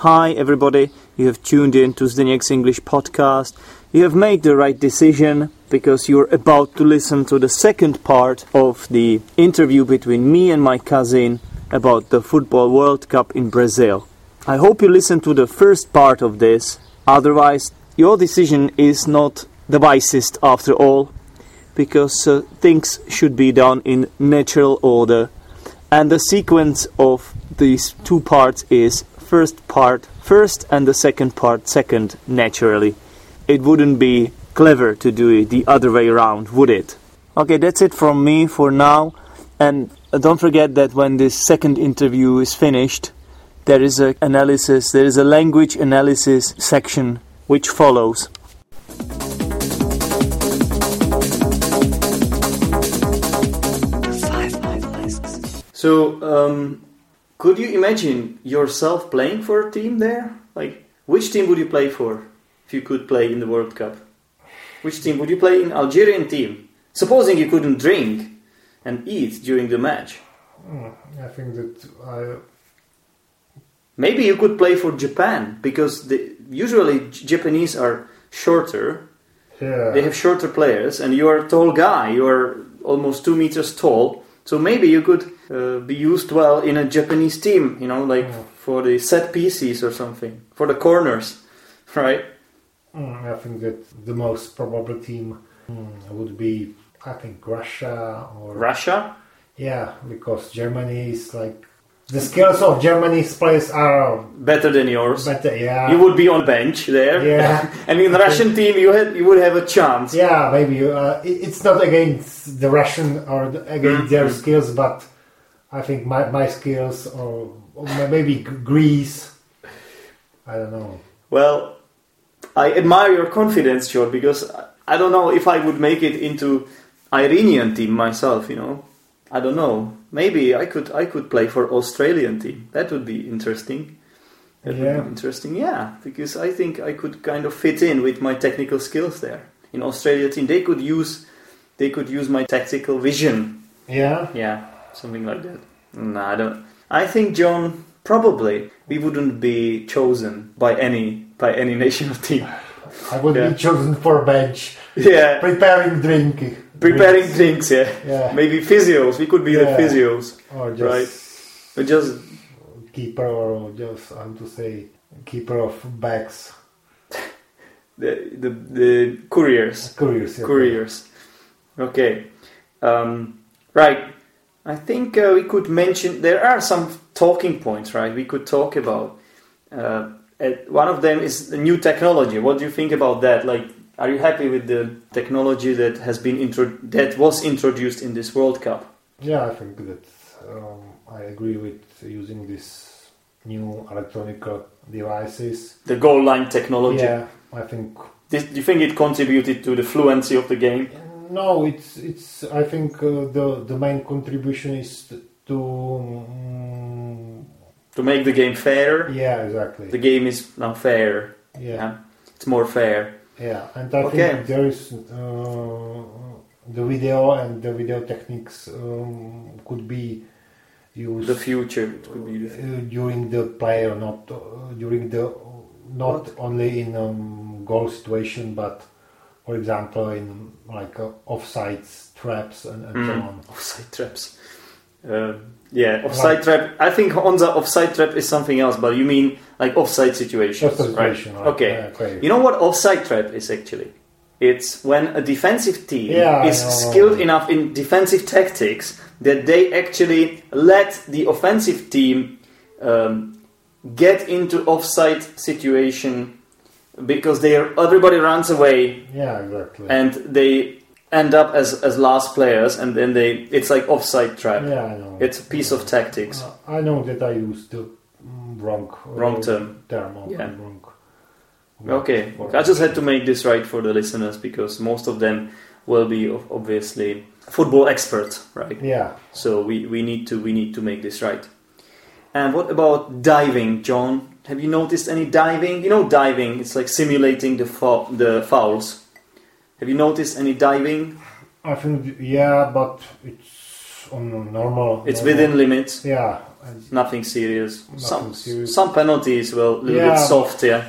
Hi, everybody. You have tuned in to Zdeněk's English podcast. You have made the right decision because you're about to listen to the second part of the interview between me and my cousin about the Football World Cup in Brazil. I hope you listened to the first part of this, otherwise, your decision is not the wisest after all, because uh, things should be done in natural order, and the sequence of these two parts is first part first and the second part second naturally. It wouldn't be clever to do it the other way around, would it? Okay, that's it from me for now. And don't forget that when this second interview is finished, there is a analysis, there is a language analysis section which follows. So, um, could you imagine yourself playing for a team there? Like, which team would you play for if you could play in the World Cup? Which team would you play in? Algerian team. Supposing you couldn't drink and eat during the match. Mm, I think that I. Maybe you could play for Japan because the, usually Japanese are shorter. Yeah. They have shorter players, and you are a tall guy. You are almost two meters tall. So maybe you could uh, be used well in a Japanese team. You know, like Mm. for the set pieces or something, for the corners, right? Mm, I think that the most probable team mm, would be, I think, Russia or Russia. yeah, because Germany is like the skills of Germany's players are better than yours. better. Yeah, you would be on bench there. Yeah. and in the Russian team, you had you would have a chance. yeah, maybe uh, it- it's not against the Russian or the, against their Mhm. skills, but I think my, my skills or, or maybe Greece. I don't know. Well, I admire your confidence, John, because I don't know if I would make it into Iranian team myself. You know, I don't know. Maybe I could I could play for Australian team. That would be interesting. That would Yeah. be interesting. Yeah, because I think I could kind of fit in with my technical skills there. In Australia team, they could use they could use my tactical vision Yeah, Yeah, something like that. No, I don't. I think John probably we wouldn't be chosen by any by any national team. I would Yeah. be chosen for bench, Yeah, preparing drink. Preparing drinks. Yeah, Yeah. maybe physios. We could be the physios, or just Right. but just keeper or just how to say keeper of bags the the, the couriers. couriers yeah. Couriers. Okay. Um, right. I think uh, we could mention there are some talking points, right? We could talk about. Uh, one of them is the new technology. What do you think about that? Like, are you happy with the technology that has been intro- that was introduced in this World Cup? yeah i think that um, i agree with using these new electronic uh, devices The goal line technology. yeah i think This, do you think it contributed to the fluency of the game? no it's it's i think uh, the the main contribution is to um, To make the game fairer? yeah exactly The game is now fair. yeah Yeah. It's more fair. Yeah, and I Okay. think there is uh, the video and the video techniques um, could be used The future it could be uh, during the play or not uh, during the not What? only in um, goal situation, but for example in like uh, offsides traps and, and so Mm. on. Offside traps. Uh, yeah, offside trap. I think on the offside trap is something else, but you mean like offside situations, a right? situation, right? Okay. Yeah, okay. You know what offside trap is actually? It's when a defensive team Yeah, is skilled enough in defensive tactics that they actually let the offensive team um, get into offside situation because they are, everybody runs away Yeah, exactly. and they end up as, as last players and then they it's like offside trap. yeah, I know. It's a piece of tactics. Uh, I know that I used the mm, wrong uh, Wrong term. term Yeah. wrong. Okay, for- I just had to make this right for the listeners because most of them will be obviously football experts, right? Yeah. So we, we need to we need to make this right. And what about diving, John? Have you noticed any diving? You know, diving. It's like simulating the fou- the fouls. Have you noticed any diving? I think yeah, but it's on normal. It's normal- within limits. Yeah, Nothing serious. Nothing some serious. some penalties were a little Yeah. bit soft, yeah.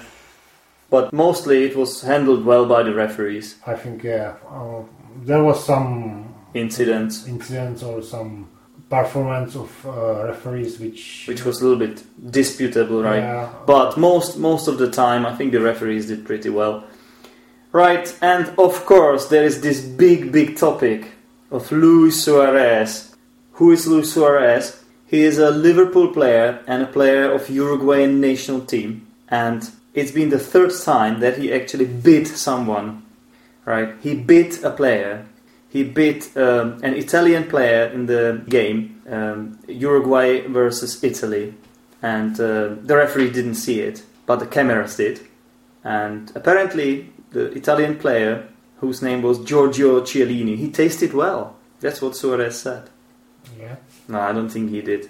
But mostly it was handled well by the referees. I think yeah, uh, there was some Incidents, incidents or some performance of uh, referees which which was a little bit disputable, right? Yeah, But most most of the time, I think the referees did pretty well. Right, and of course there is this big big topic of Luis Suarez. Who is Luis Suarez? He is a Liverpool player and a player of Uruguayan national team, and it's been the third time that he actually bit someone. Right, he bit a player. He bit um, an Italian player in the game, um, Uruguay versus Italy, and uh, the referee didn't see it, but the cameras did. And apparently, the Italian player, whose name was Giorgio Chiellini, he tasted well. That's what Suarez said. yeah. No, I don't think he did.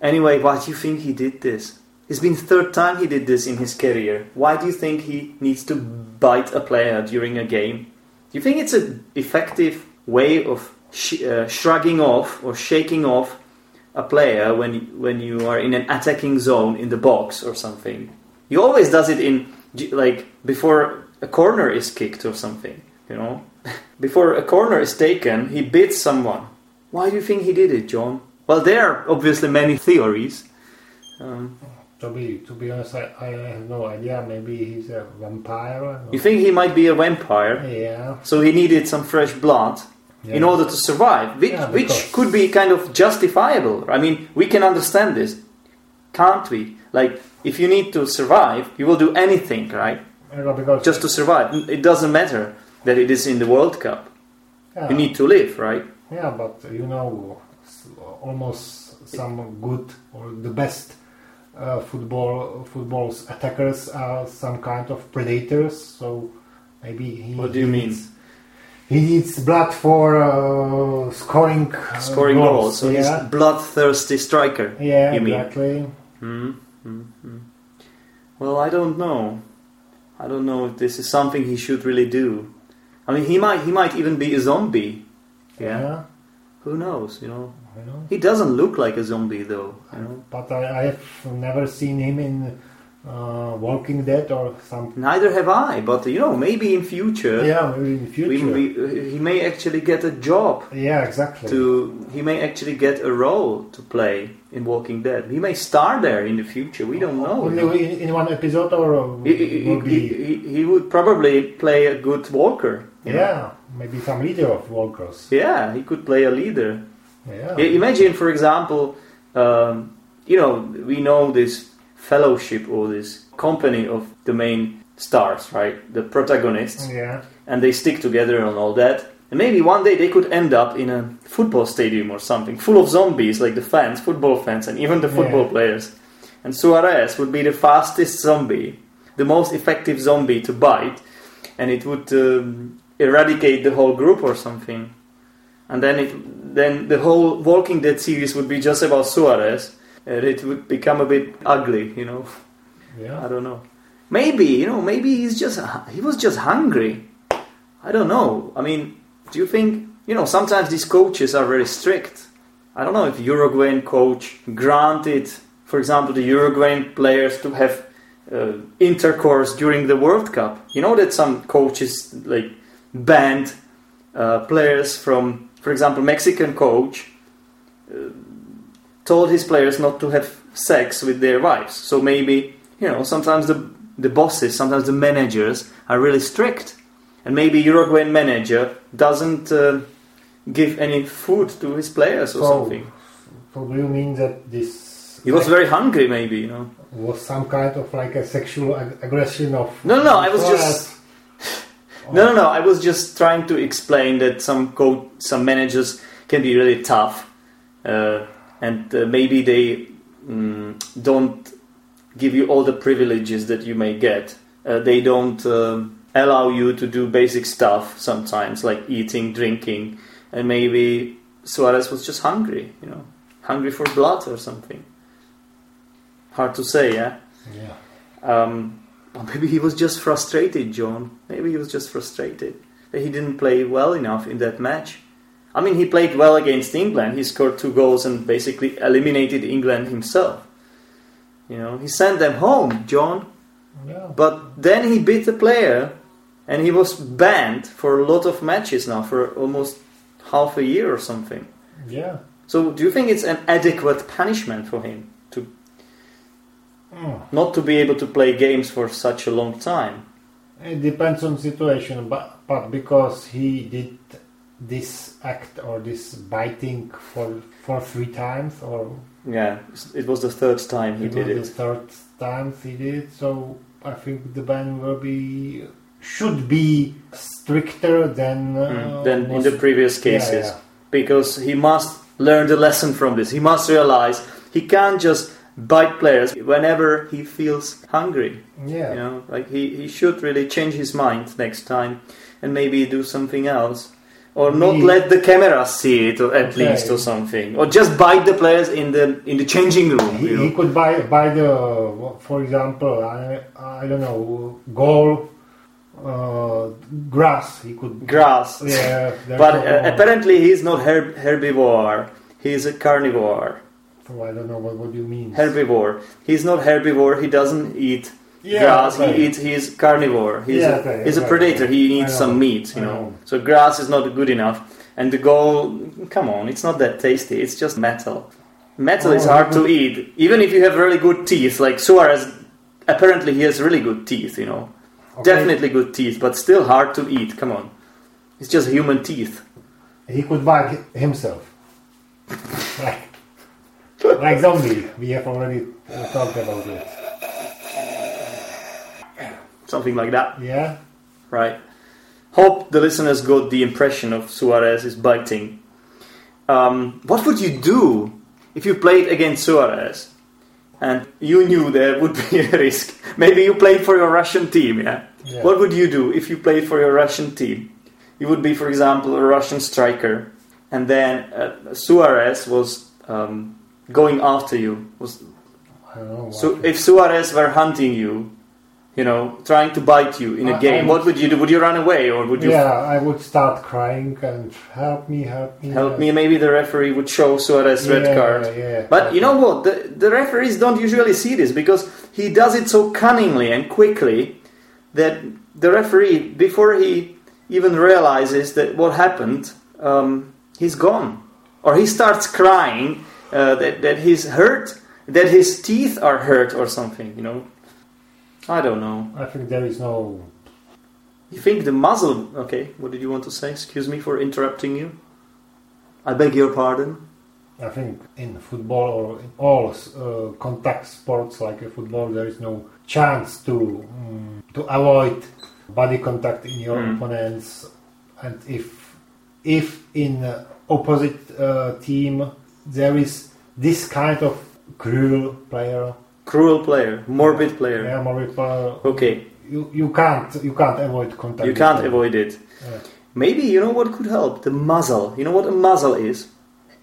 Anyway, why do you think he did this? It's been third time he did this in his career. Why do you think he needs to bite a player during a game? Do you think it's an effective way of sh- uh, shrugging off or shaking off a player when when you are in an attacking zone in the box or something? He always does it in like before a corner is kicked or something. You know, before a corner is taken, he beats someone. Why do you think he did it, John? Well, there are obviously many theories. Um, To be to be honest, I, I have no idea. Maybe he's a vampire. you think he might be a vampire, Yeah. so he needed some fresh blood in order to survive, which, Yeah, which could be kind of justifiable. I mean, we can understand this, can't we? Like, if you need to survive, you will do anything, right? Just to survive. It doesn't matter that it is in the World Cup. yeah, You need to live, right? yeah, but you know, almost some good or the best uh, football football's attackers are some kind of predators. So maybe he. What do you mean? He needs blood for uh, scoring. uh, Scoring goals. So he's yeah. a bloodthirsty striker. Yeah, you mean? exactly. Hmm. hmm, hmm. Well, I don't know. I don't know if this is something he should really do. I mean, he might he might even be a zombie. Yeah. Who knows? You know, I know. he doesn't look like a zombie though. You know, But I, I have never seen him in uh, Walking Dead or something. neither have I. But you know, maybe in future, Yeah, maybe in the we, future. we, he may actually get a job. yeah, exactly. To he may actually get a role to play in Walking Dead. He may star there in the future. We don't know. In, in one episode or He, he, he, he, would probably play a good walker. you know? yeah, maybe some leader of walkers. Yeah, he could play a leader. Yeah, Yeah, imagine, for example, um, you know, we know this fellowship or this company of the main stars, right? The protagonists, yeah, and they stick together and all that. And maybe one day they could end up in a football stadium or something, full of zombies, like the fans, football fans, and even the football Yeah. players. And Suarez would be the fastest zombie, the most effective zombie to bite, and it would um, eradicate the whole group or something. And then it, then the whole Walking Dead series would be just about Suarez, and it would become a bit ugly, you know. Yeah. I don't know. Maybe you know. Maybe he's just he was just hungry. I don't know. I mean, do you think you know? Sometimes these coaches are very strict. I don't know if Uruguayan coach granted, for example, the Uruguayan players to have uh, intercourse during the World Cup. You know that some coaches like banned uh, players from, for example, Mexican coach uh, told his players not to have sex with their wives. So maybe you know sometimes the the bosses, sometimes the managers are really strict, and maybe Uruguayan manager doesn't uh, give any food to his players or So, something. so do you mean that this He was very hungry, maybe you know. was some kind of like a sexual ag- aggression of? No, no, no, I was just- No, no, no. I was just trying to explain that some co- some managers can be really tough, uh, and uh, maybe they mm, don't give you all the privileges that you may get. Uh, they don't um, allow you to do basic stuff sometimes, like eating, drinking, and maybe Suarez was just hungry. You know, hungry for blood or something. Hard to say, yeah. Yeah. Um, or maybe he was just frustrated, John. Maybe he was just frustrated that he didn't play well enough in that match. I mean, he played well against England. He scored two goals and basically eliminated England himself. You know, he sent them home, John. Yeah. But then he beat the player, and he was banned for a lot of matches now for almost half a year or something. Yeah. So, do you think it's an adequate punishment for him to Mm. not to be able to play games for such a long time? It depends on situation, but but because he did this act or this biting for for three times, or Yeah, it was the third time he it did was it. the third time he did, it, so I think the ban will be should be stricter than uh, Mm, than in the previous Yeah, cases. yeah. because he must learn the lesson from this. He must realize he can't just bite players whenever he feels hungry. Yeah. You know, like he, he should really change his mind next time and maybe do something else. Or not He- let the cameras see it, or at Okay. least, or something. Or just bite the players in the in the changing room. He, he could buy buy the, for example, I I don't know, goal, uh, grass. He could. Grass. Yeah, But uh, apparently he's not herb- herbivore. He's a carnivore. So I don't know what what you mean. Herbivore. He's not herbivore. He doesn't eat Yeah, grass. okay. He eats. He's carnivore. He's Yeah, a, okay, he's a okay. predator. He I eats some meat. You know. know. So grass is not good enough. And the goal, come on, it's not that tasty. It's just metal. Metal is Oh, hard to eat, even if you have really good teeth. Like Suarez, apparently he has really good teeth. You know, Okay. definitely good teeth, but still hard to eat. Come on, it's just human teeth. He could bite himself. like, like zombie. We have already talked about it. Something like that. Yeah. right? Hope the listeners got the impression of Suarez is biting. Um, what would you do if you played against Suarez and you knew there would be a risk? Maybe you played for your Russian team, yeah? Yeah. What would you do if you played for your Russian team? You would be, for example, a Russian striker, and then uh, Suarez was um, going after you. Was I don't know. so if Suarez were hunting you, you know, trying to bite you in a I- I game, would- what would you do? Would you run away or would you yeah, I would start crying and help me, help me. help me? Maybe the referee would show Suarez red Yeah, card. Yeah. But you know what? The, the referees don't usually see this because he does it so cunningly and quickly that the referee, before he even realizes that what happened, um, he's gone. Or he starts crying uh, that, that he's hurt, that his teeth are hurt or something, you know. I don't know. I think there is no. You think the muzzle. Okay, what did you want to say? Excuse me for interrupting you. I beg your pardon. I think in football or in all uh, contact sports like football, there is no chance to mm, to avoid body contact in your Mm. opponents, and if if in uh, opposite uh, team there is this kind of cruel player, Cruel player, morbid player. yeah, more people, Okay, you, you can't you can't avoid contact. you can't them. avoid it. Yeah. Maybe you know what could help? The muzzle. You know what a muzzle is?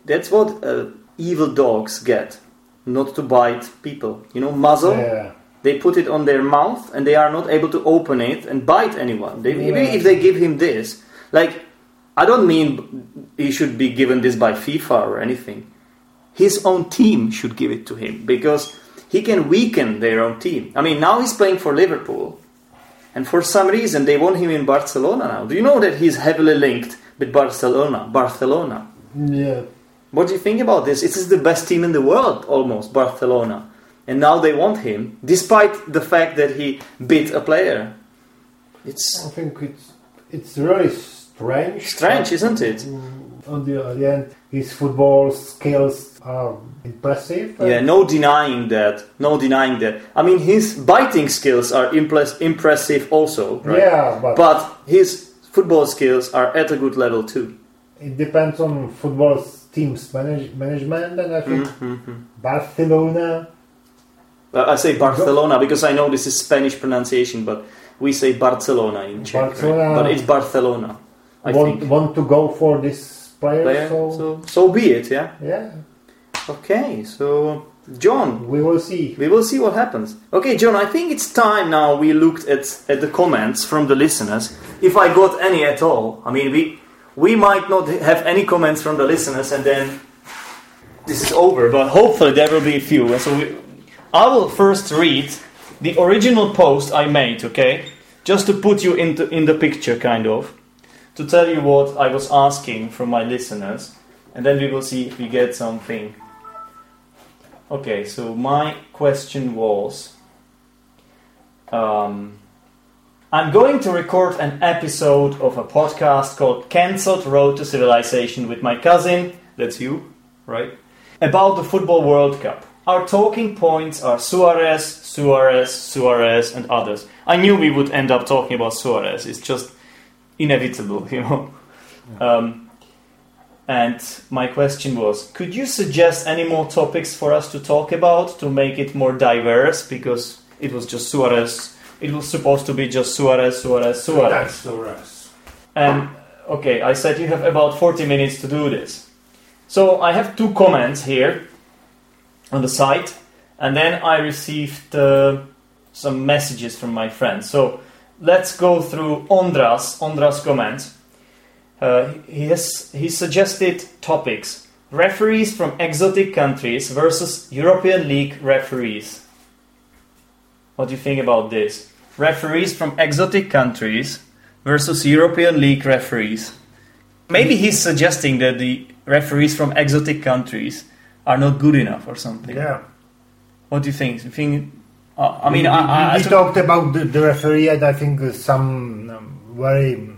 That's what uh, evil dogs get. Not to bite people. You know, muzzle. Yeah. They put it on their mouth and they are not able to open it and bite anyone. They, Even Yeah. if they give him this, like, I don't mean he should be given this by FIFA or anything. His own team should give it to him because he can weaken their own team. I mean, now he's playing for Liverpool, and for some reason they want him in Barcelona now. Do you know that he's heavily linked with Barcelona? Barcelona. Yeah. What do you think about this? It is the best team in the world, almost, Barcelona. And now they want him, despite the fact that he beat a player. It's I think it's it's really strange. strange, isn't it? Mm, On the other hand, his football skills are impressive. Yeah, no denying that. No denying that. I mean, his biting skills are impress- impressive also, right? Yeah, but, But his football skills are at a good level too. it depends on football team's manage- management, and I think Mm-hmm. Barcelona. Uh, I say Barcelona because I know this is Spanish pronunciation, but we say Barcelona in Czech. right? But it's Barcelona, I want, think. want to go for this player, Player, so, so, so be it, yeah? yeah, Okay, so John, we will see. we will see what happens. Okay, John, I think it's time now we looked at, at the comments from the listeners. If I got any at all, I mean, we we might not have any comments from the listeners, and then this is over. But hopefully there will be a few. So we, I will first read the original post I made. Okay, just to put you into in the picture, kind of, to tell you what I was asking from my listeners, and then we will see if we get something. Okay, so my question was. Um, I'm going to record an episode of a podcast called Cancelled Road to Civilization with my cousin, that's you, right? About the Football World Cup. Our talking points are Suarez, Suarez, Suarez, and others. I knew we would end up talking about Suarez, it's just inevitable, you know. Um, and my question was could you suggest any more topics for us to talk about to make it more diverse? Because it was just Suarez it was supposed to be just Suarez, Suarez, Suarez. That's Suarez. And okay, I said you have about 40 minutes to do this. So I have two comments here on the site, and then I received uh, some messages from my friends. So let's go through Ondras, Ondras comments. Uh, he has he suggested topics: referees from exotic countries versus European League referees. What do you think about this? Referees from exotic countries versus European League referees. Maybe he's suggesting that the referees from exotic countries are not good enough or something. Yeah. What do you think? You think? Uh, I mean, we, I, I, we talked about the, the referee, and I think some um, very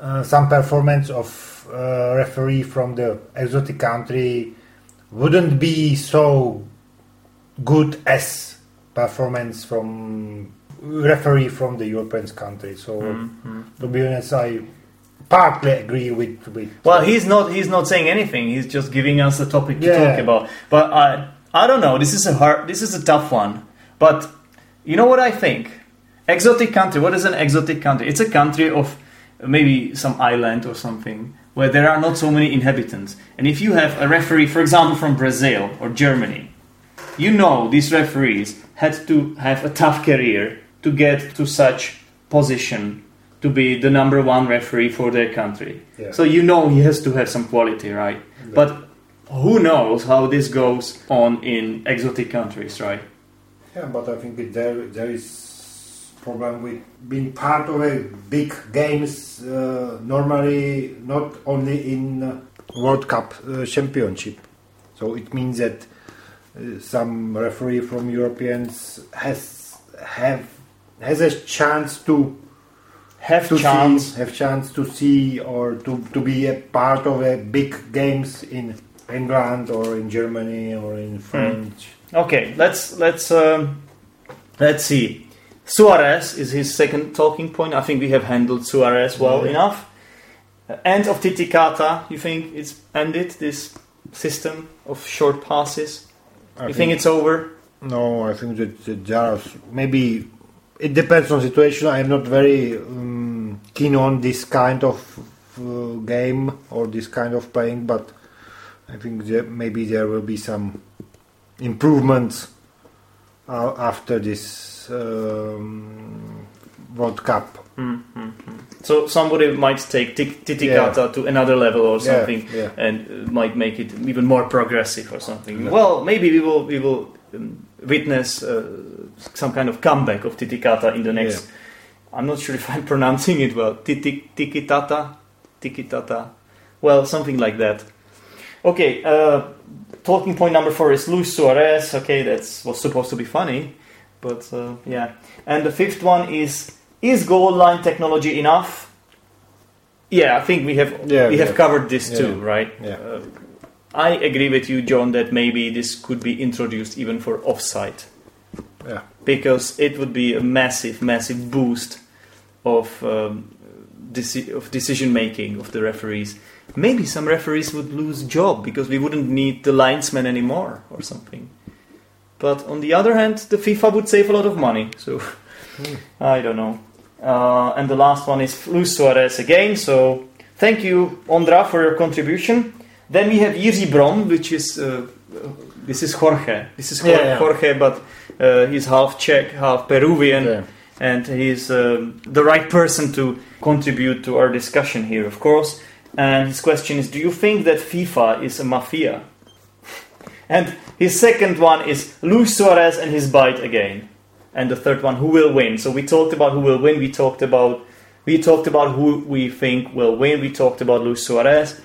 uh, some performance of uh, referee from the exotic country wouldn't be so good as performance from referee from the European country. So Mm-hmm. to be honest, I partly agree with with. Well, he's not. He's not saying anything. He's just giving us a topic to Yeah. talk about. But I, I don't know. This is a hard. This is a tough one. But you know what I think? Exotic country. What is an exotic country? It's a country of maybe some island or something where there are not so many inhabitants. And if you have a referee, for example, from Brazil or Germany, you know these referees had to have a tough career to get to such position to be the number one referee for their country. Yeah. So you know he has to have some quality, right? But who knows how this goes on in exotic countries, right? Yeah, but I think there there is problem with being part of a big games. Uh, normally, not only in uh, World Cup uh, championship. So it means that uh, some referee from Europeans has have has a chance to Have to chance. see have chance to see or to, to be a part of a big games in England or in Germany or Hmm. in French. Okay, let's let's um, let's see. Suarez is his second talking point. I think we have handled Suarez well Yeah. enough. Uh, end of Titicata. You think it's ended this system of short passes? I you think it's over? No, I think that, that there are maybe it depends on situation. I'm not very um, keen on this kind of uh, game or this kind of playing, but I think that maybe there will be some improvements uh, after this um, World Cup. So somebody might take tic- Titicata to another level or something, yeah. and uh, might make it even more progressive or something. Yeah. Well, maybe we will we will um, witness uh, some kind of comeback of Titicata in the next. I'm not sure if I'm pronouncing it well. Titi- Tikitata, Tikitata. Well, something like that. Okay. Uh, talking point number four is Luis Suarez. Okay, that's was supposed to be funny, but uh, yeah. And the fifth one is is goal line technology enough? Yeah, I think we have Yeah, we have yeah. covered this Yeah. too, right? Yeah. Uh, I agree with you, John, that maybe this could be introduced even for offside Yeah. because it would be a massive, massive boost of um, deci- of decision making of the referees. Maybe some referees would lose job because we wouldn't need the linesman anymore or something. But on the other hand, the FIFA would save a lot of money. So I don't know. Uh, and the last one is Luis Suarez again. So thank you, Ondra, for your contribution. Then we have Jiří Brom, which is uh, uh, this is Jorge. This is Jor- Yeah, yeah. Jorge, but uh, he's half Czech, half Peruvian Yeah. and he's um, the right person to contribute to our discussion here, of course. And his question is Do you think that FIFA is a mafia? And his second one is Luis Suarez and his bite again. And the third one, who will win? So we talked about who will win. We talked about we talked about who we think will win. We talked about Luis Suarez.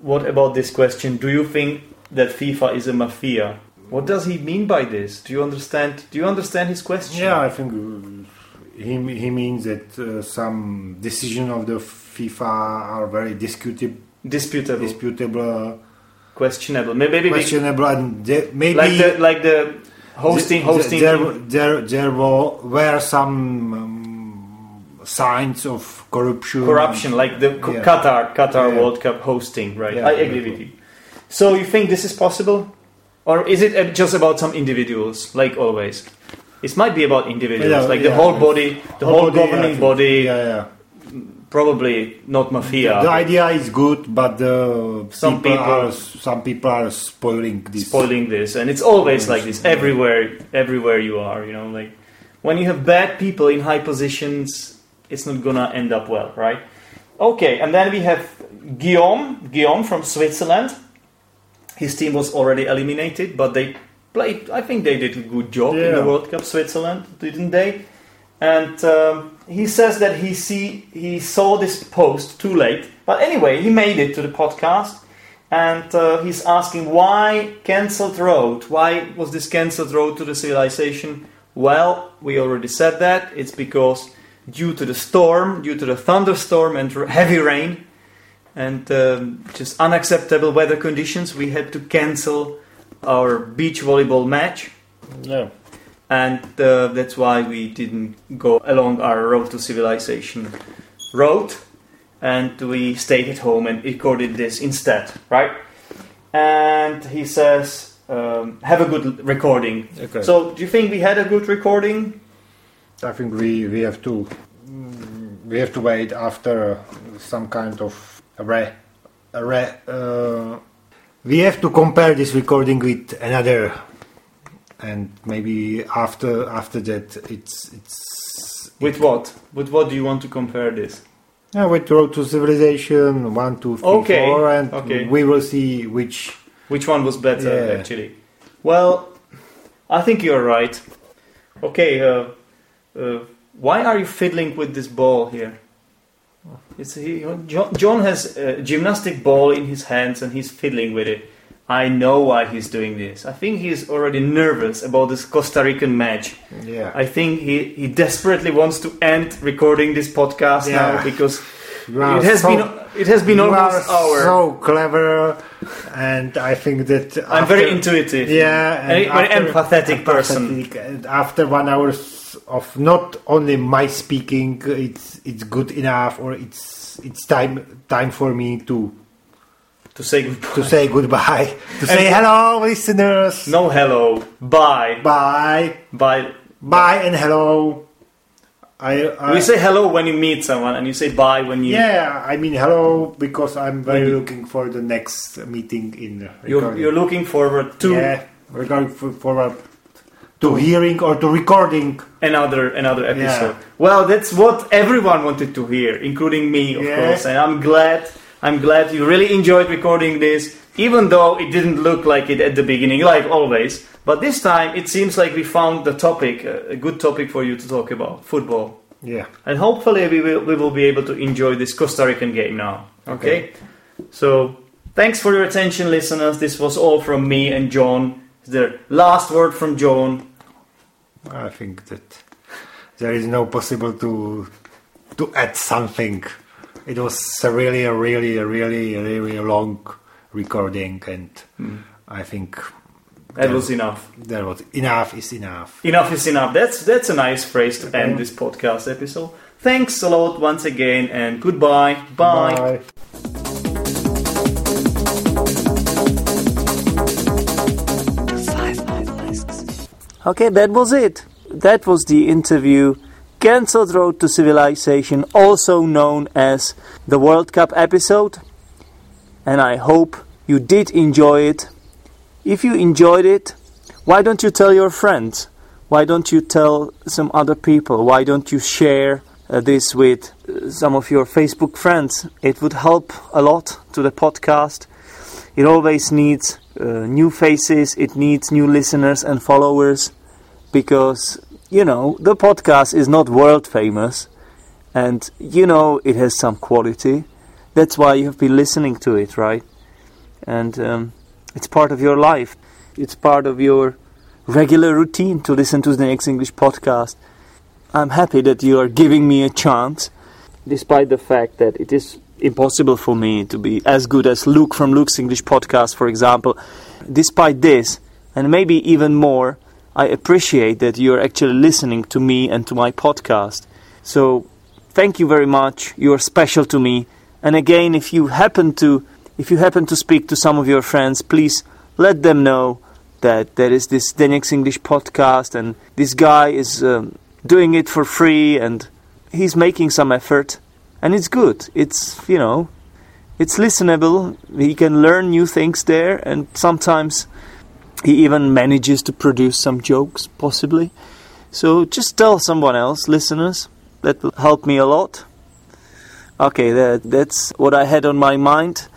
What about this question? Do you think that FIFA is a mafia? What does he mean by this? Do you understand? Do you understand his question? Yeah, I think uh, he he means that uh, some decision of the FIFA are very Disputable, disputable, questionable. Maybe, maybe questionable, and they- maybe like the like the hosting th- hosting. There, there, there were, some um, signs of corruption. corruption, like the Yeah. Qatar Qatar Yeah. World Cup hosting, right? Yeah, I agree with you. So you think this is possible, or is it uh, just about some individuals, like always? It might be about individuals, Yeah, like the whole body, the whole, governing yeah, body. Yeah, yeah. Probably not mafia. The idea is good, but the Some people, people- are some people are spoiling this. spoiling this and it's always like this everywhere everywhere you are you know like when you have bad people in high positions it's not gonna end up well right okay and then we have guillaume guillaume from switzerland his team was already eliminated but they played i think they did a good job in the world cup switzerland didn't they? And um, he says that he see he saw this post too late but anyway he made it to the podcast and uh, he's asking why cancelled road? Why was this cancelled road to the civilization? Well we already said that. It's because due to the storm due to the thunderstorm and heavy rain and um, just unacceptable weather conditions we had to cancel our beach volleyball match. Yeah. and uh, that's why we didn't go along our road to civilization road. And we stayed at home and recorded this instead right? And he says um, have a good recording. Okay. so do you think we had a good recording? I think we, we have to we have to wait after some kind of a re, re uh, we have to compare this recording with another and maybe after after that it's it's with what with what do you want to compare this yeah, with Road to Civilization one two three Okay, four, and okay. we will see which Which one was better, Yeah. actually? Well, I think you're right. Okay, uh, uh, why are you fiddling with this ball here? It's he, John, John has a gymnastic ball in his hands and he's fiddling with it. I know why he's doing this. I think he's already nervous about this Costa Rican match. yeah I think he, he desperately wants to end recording this podcast Yeah. now because it has so- been it has been almost hour. so clever and I think that I'm very intuitive. Yeah, and very empathetic person. empathetic, and after one hour of not only my speaking, it's it's good enough, or it's it's time time for me to To say goodbye. to say goodbye, to say hello, listeners. No hello. Bye. Bye, Bye. bye, and hello. I, I We say hello when you meet someone, and you say bye when you. yeah, I mean hello because I'm very you- looking for the next meeting in. You're, you're looking forward to yeah, we're going for, forward to hearing or to recording. another another episode. Yeah. Well, that's what everyone wanted to hear, including me, of Yeah. course. And I'm glad. I'm glad you really enjoyed recording this, even though it didn't look like it at the beginning, like always. But this time, it seems like we found the topic, uh, a good topic for you to talk about, football. Yeah. And hopefully we will, we will be able to enjoy this Costa Rican game now. Okay? So, thanks for your attention, listeners. This was all from me and John. The last word from John. I think that there is no possible to to add something. It was a really, a really, a really, a really long recording, and I think That was enough. That was enough is enough. Enough is enough. That's that's a nice phrase to end this podcast episode. Thanks a lot once again, and goodbye. Bye. Okay, that was it. That was the interview. Cancelled Road to Civilization, also known as the World Cup episode. And I hope you did enjoy it. If you enjoyed it, why don't you tell your friends? Why don't you tell some other people? Why don't you share uh, this with uh, some of your Facebook friends. It would help a lot to the podcast. It always needs uh, new faces, it needs new listeners and followers because, you know, the podcast is not world famous and, you know, it has some quality. That's why you have been listening to it, right? And um, it's part of your life, it's part of your regular routine to listen to the Zdeněk's English podcast. I'm happy that you are giving me a chance, despite the fact that it is impossible for me to be as good as Luke from Luke's English podcast, for example. Despite this, and maybe even more, I appreciate that you're actually listening to me and to my podcast. So, thank you very much. You're special to me. And again, if you happen to if you happen to speak to some of your friends, please let them know that there is this Zdeněk's English podcast and this guy is um, doing it for free and he's making some effort and it's good. It's, you know, it's listenable. He can learn new things there and sometimes he even manages to produce some jokes, possibly. So just tell someone else, listeners. That will help me a lot. Okay, that, that's what I had on my mind.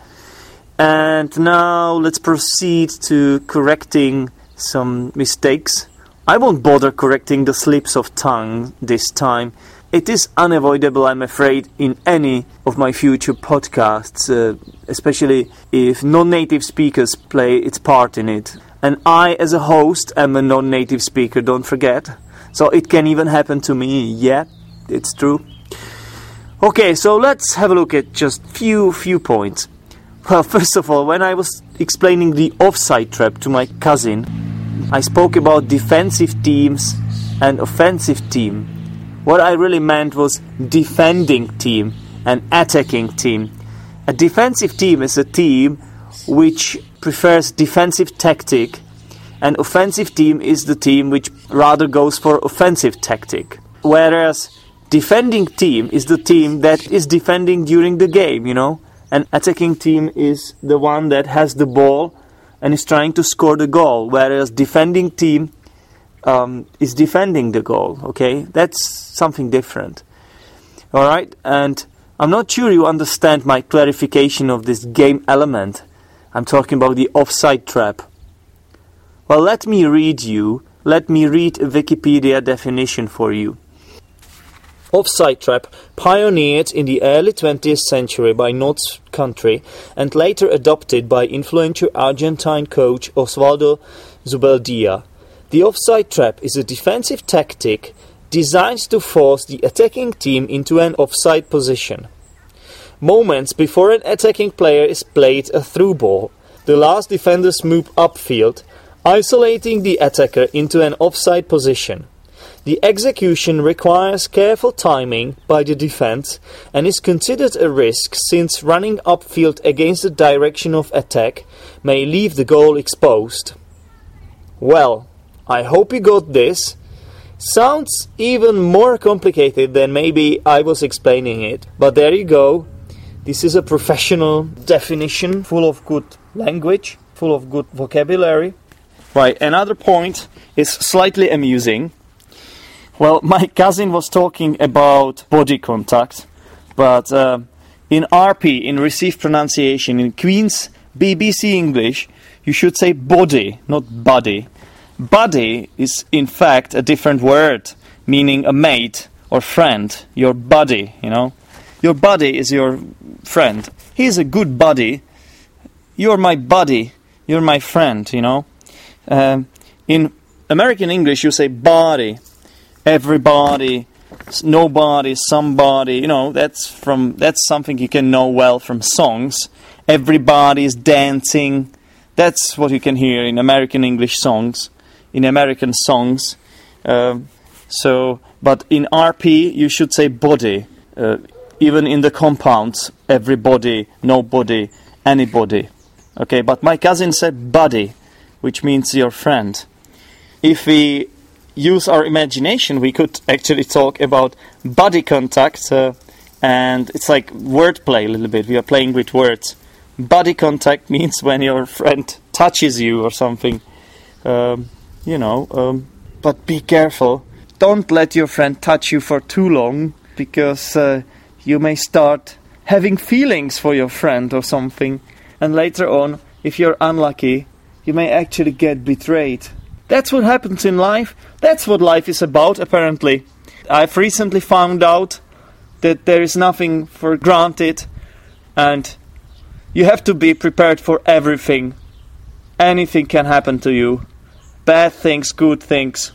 And now let's proceed to correcting some mistakes. I won't bother correcting the slips of tongue this time. It is unavoidable, I'm afraid, in any of my future podcasts, uh, especially if non native speakers play its part in it. And I, as a host, am a non native speaker, don't forget. So it can even happen to me. Yeah, it's true. Okay, so let's have a look at just few few points. Well, first of all, when I was explaining the offside trap to my cousin, I spoke about defensive teams and offensive team. What I really meant was defending team and attacking team. A defensive team is a team which prefers defensive tactic, and offensive team is the team which rather goes for offensive tactic. Whereas defending team is the team that is defending during the game, you know an attacking team is the one that has the ball and is trying to score the goal, whereas defending team um, is defending the goal. Okay, that's something different. All right, and I'm not sure you understand my clarification of this game element. I'm talking about the offside trap. Well, let me read you. Let me read a Wikipedia definition for you offside trap pioneered in the early 20th century by Notts County and later adopted by influential Argentine coach Osvaldo Zubeldia. The offside trap is a defensive tactic designed to force the attacking team into an offside position. Moments before an attacking player is played a through ball, the last defenders move upfield, isolating the attacker into an offside position. The execution requires careful timing by the defense and is considered a risk since running upfield against the direction of attack may leave the goal exposed. Well, I hope you got this. Sounds even more complicated than maybe I was explaining it, but there you go. This is a professional definition full of good language, full of good vocabulary. Right, another point is slightly amusing well, my cousin was talking about body contact, but uh, in RP, in received pronunciation, in Queen's BBC English, you should say body, not body. Body is, in fact, a different word, meaning a mate or friend, your buddy, you know. Your buddy is your friend. He's a good buddy. You're my buddy. You're my friend, you know. Um, in American English, you say body everybody, nobody, somebody. You know, that's from that's something you can know well from songs. Everybody is dancing. That's what you can hear in American English songs, in American songs. Uh, so, but in RP, you should say body. Uh, even in the compounds, everybody, nobody, anybody. Okay, but my cousin said buddy, which means your friend. If we use our imagination, we could actually talk about body contact, uh, and it's like wordplay a little bit. We are playing with words. Body contact means when your friend touches you or something, um, you know. Um, but be careful. Don't let your friend touch you for too long, because uh, you may start having feelings for your friend or something, and later on, if you're unlucky, you may actually get betrayed. That's what happens in life. That's what life is about, apparently. I've recently found out that there is nothing for granted, and you have to be prepared for everything. Anything can happen to you bad things, good things.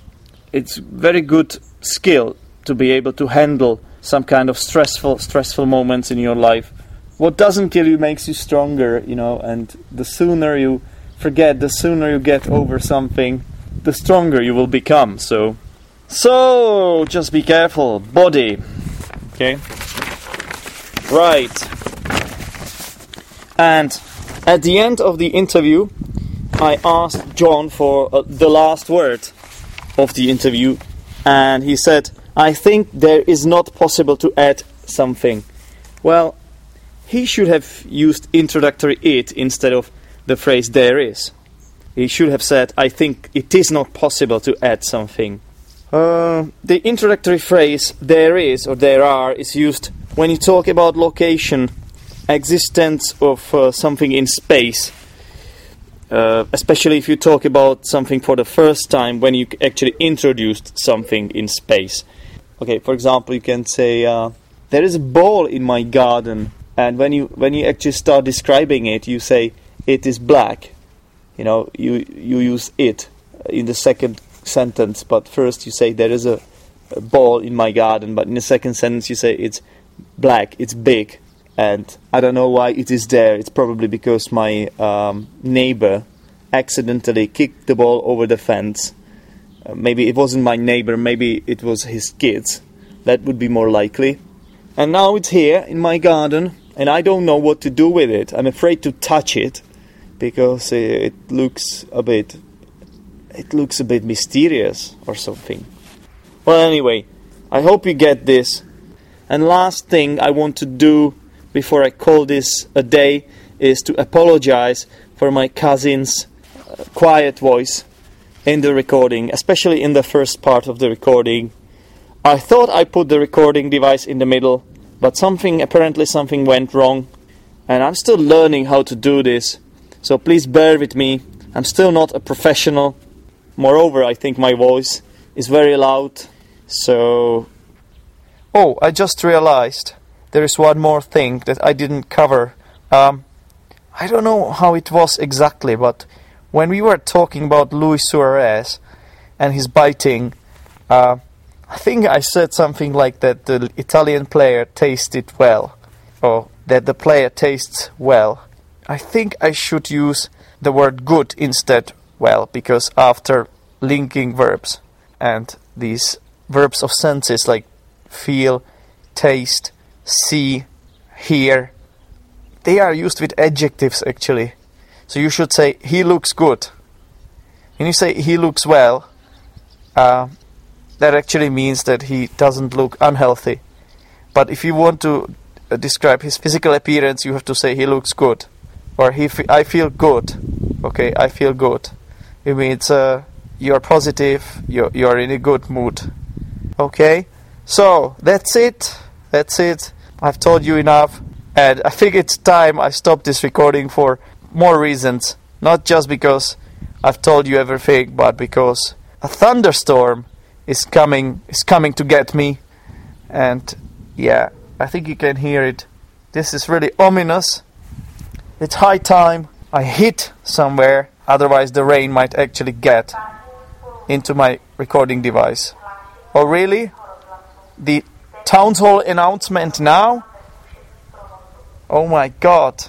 It's very good skill to be able to handle some kind of stressful stressful moments in your life. What doesn't kill you makes you stronger, you know, and the sooner you forget, the sooner you get over something, the stronger you will become. So so just be careful. Body. Okay? Right. And at the end of the interview, I asked John for uh, the last word of the interview, and he said, I think there is not possible to add something. Well, he should have used introductory it instead of the phrase there is. He should have said, I think it is not possible to add something. Uh, the introductory phrase there is or there are is used when you talk about location, existence of uh, something in space. Uh, especially if you talk about something for the first time when you actually introduced something in space. Okay, for example, you can say uh, there is a ball in my garden, and when you when you actually start describing it, you say it is black. You know, you you use it in the second sentence, but first you say there is a, a ball in my garden, but in the second sentence you say it's black, it's big, and I don't know why it is there. It's probably because my um, neighbor accidentally kicked the ball over the fence. Uh, maybe it wasn't my neighbor, maybe it was his kids. That would be more likely. And now it's here in my garden, and I don't know what to do with it. I'm afraid to touch it because it looks a bit it looks a bit mysterious or something. Well, anyway, I hope you get this. And last thing I want to do before I call this a day is to apologize for my cousin's uh, quiet voice in the recording, especially in the first part of the recording. I thought I put the recording device in the middle, but something apparently something went wrong, and I'm still learning how to do this. So please bear with me. I'm still not a professional. Moreover, I think my voice is very loud. So Oh, I just realized there is one more thing that I didn't cover. Um, I don't know how it was exactly, but when we were talking about Luis Suarez and his biting, uh, I think I said something like that the Italian player tasted well, or that the player tastes well. I think I should use the word good instead well, because after linking verbs and these verbs of senses like feel, taste, see, hear, they are used with adjectives actually. So you should say, he looks good. When you say he looks well, uh, that actually means that he doesn't look unhealthy. But if you want to uh, describe his physical appearance, you have to say he looks good. Or he I feel good. Okay, I feel good. It means uh, you're positive, you're, you're in a good mood. Okay? So, that's it. That's it. I've told you enough. And I think it's time I stop this recording for more reasons. Not just because I've told you everything, but because a thunderstorm is coming is coming to get me. And yeah, I think you can hear it. This is really ominous. It's high time I hit somewhere, otherwise the rain might actually get into my recording device. Oh really? The town hall announcement now? Oh my god.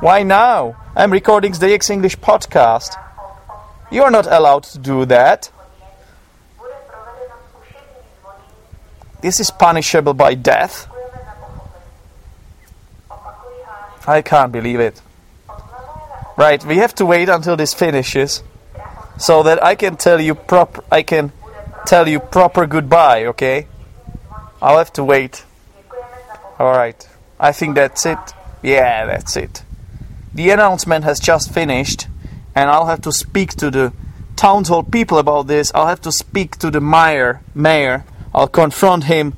Why now? I'm recording Zdeněk's English podcast. You are not allowed to do that. This is punishable by death. I can't believe it. Right, we have to wait until this finishes so that I can tell you proper I can tell you proper goodbye, okay? I'll have to wait. Alright. I think that's it. Yeah, that's it. The announcement has just finished, and I'll have to speak to the town hall people about this. I'll have to speak to the mayor. Mayor. I'll confront him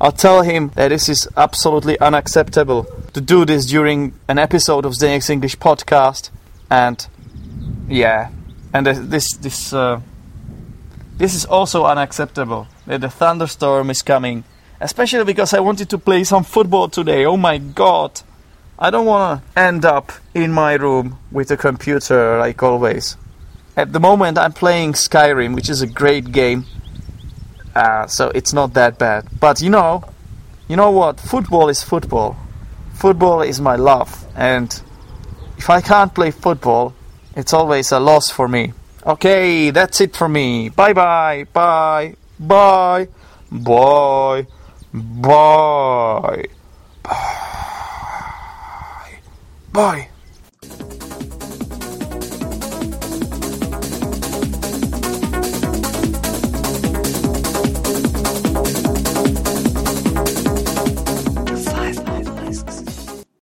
I'll tell him that this is absolutely unacceptable to do this during an episode of Zdeněk's English podcast, and yeah, and this this uh, this is also unacceptable that the thunderstorm is coming, especially because I wanted to play some football today. Oh my god! I don't want to end up in my room with a computer like always. At the moment, I'm playing Skyrim, which is a great game uh, so it's not that bad. But you know, you know what? Football is football. Football is my love, and if I can't play football, it's always a loss for me. Okay, that's it for me. Bye bye, bye, bye, bye, bye, bye, bye.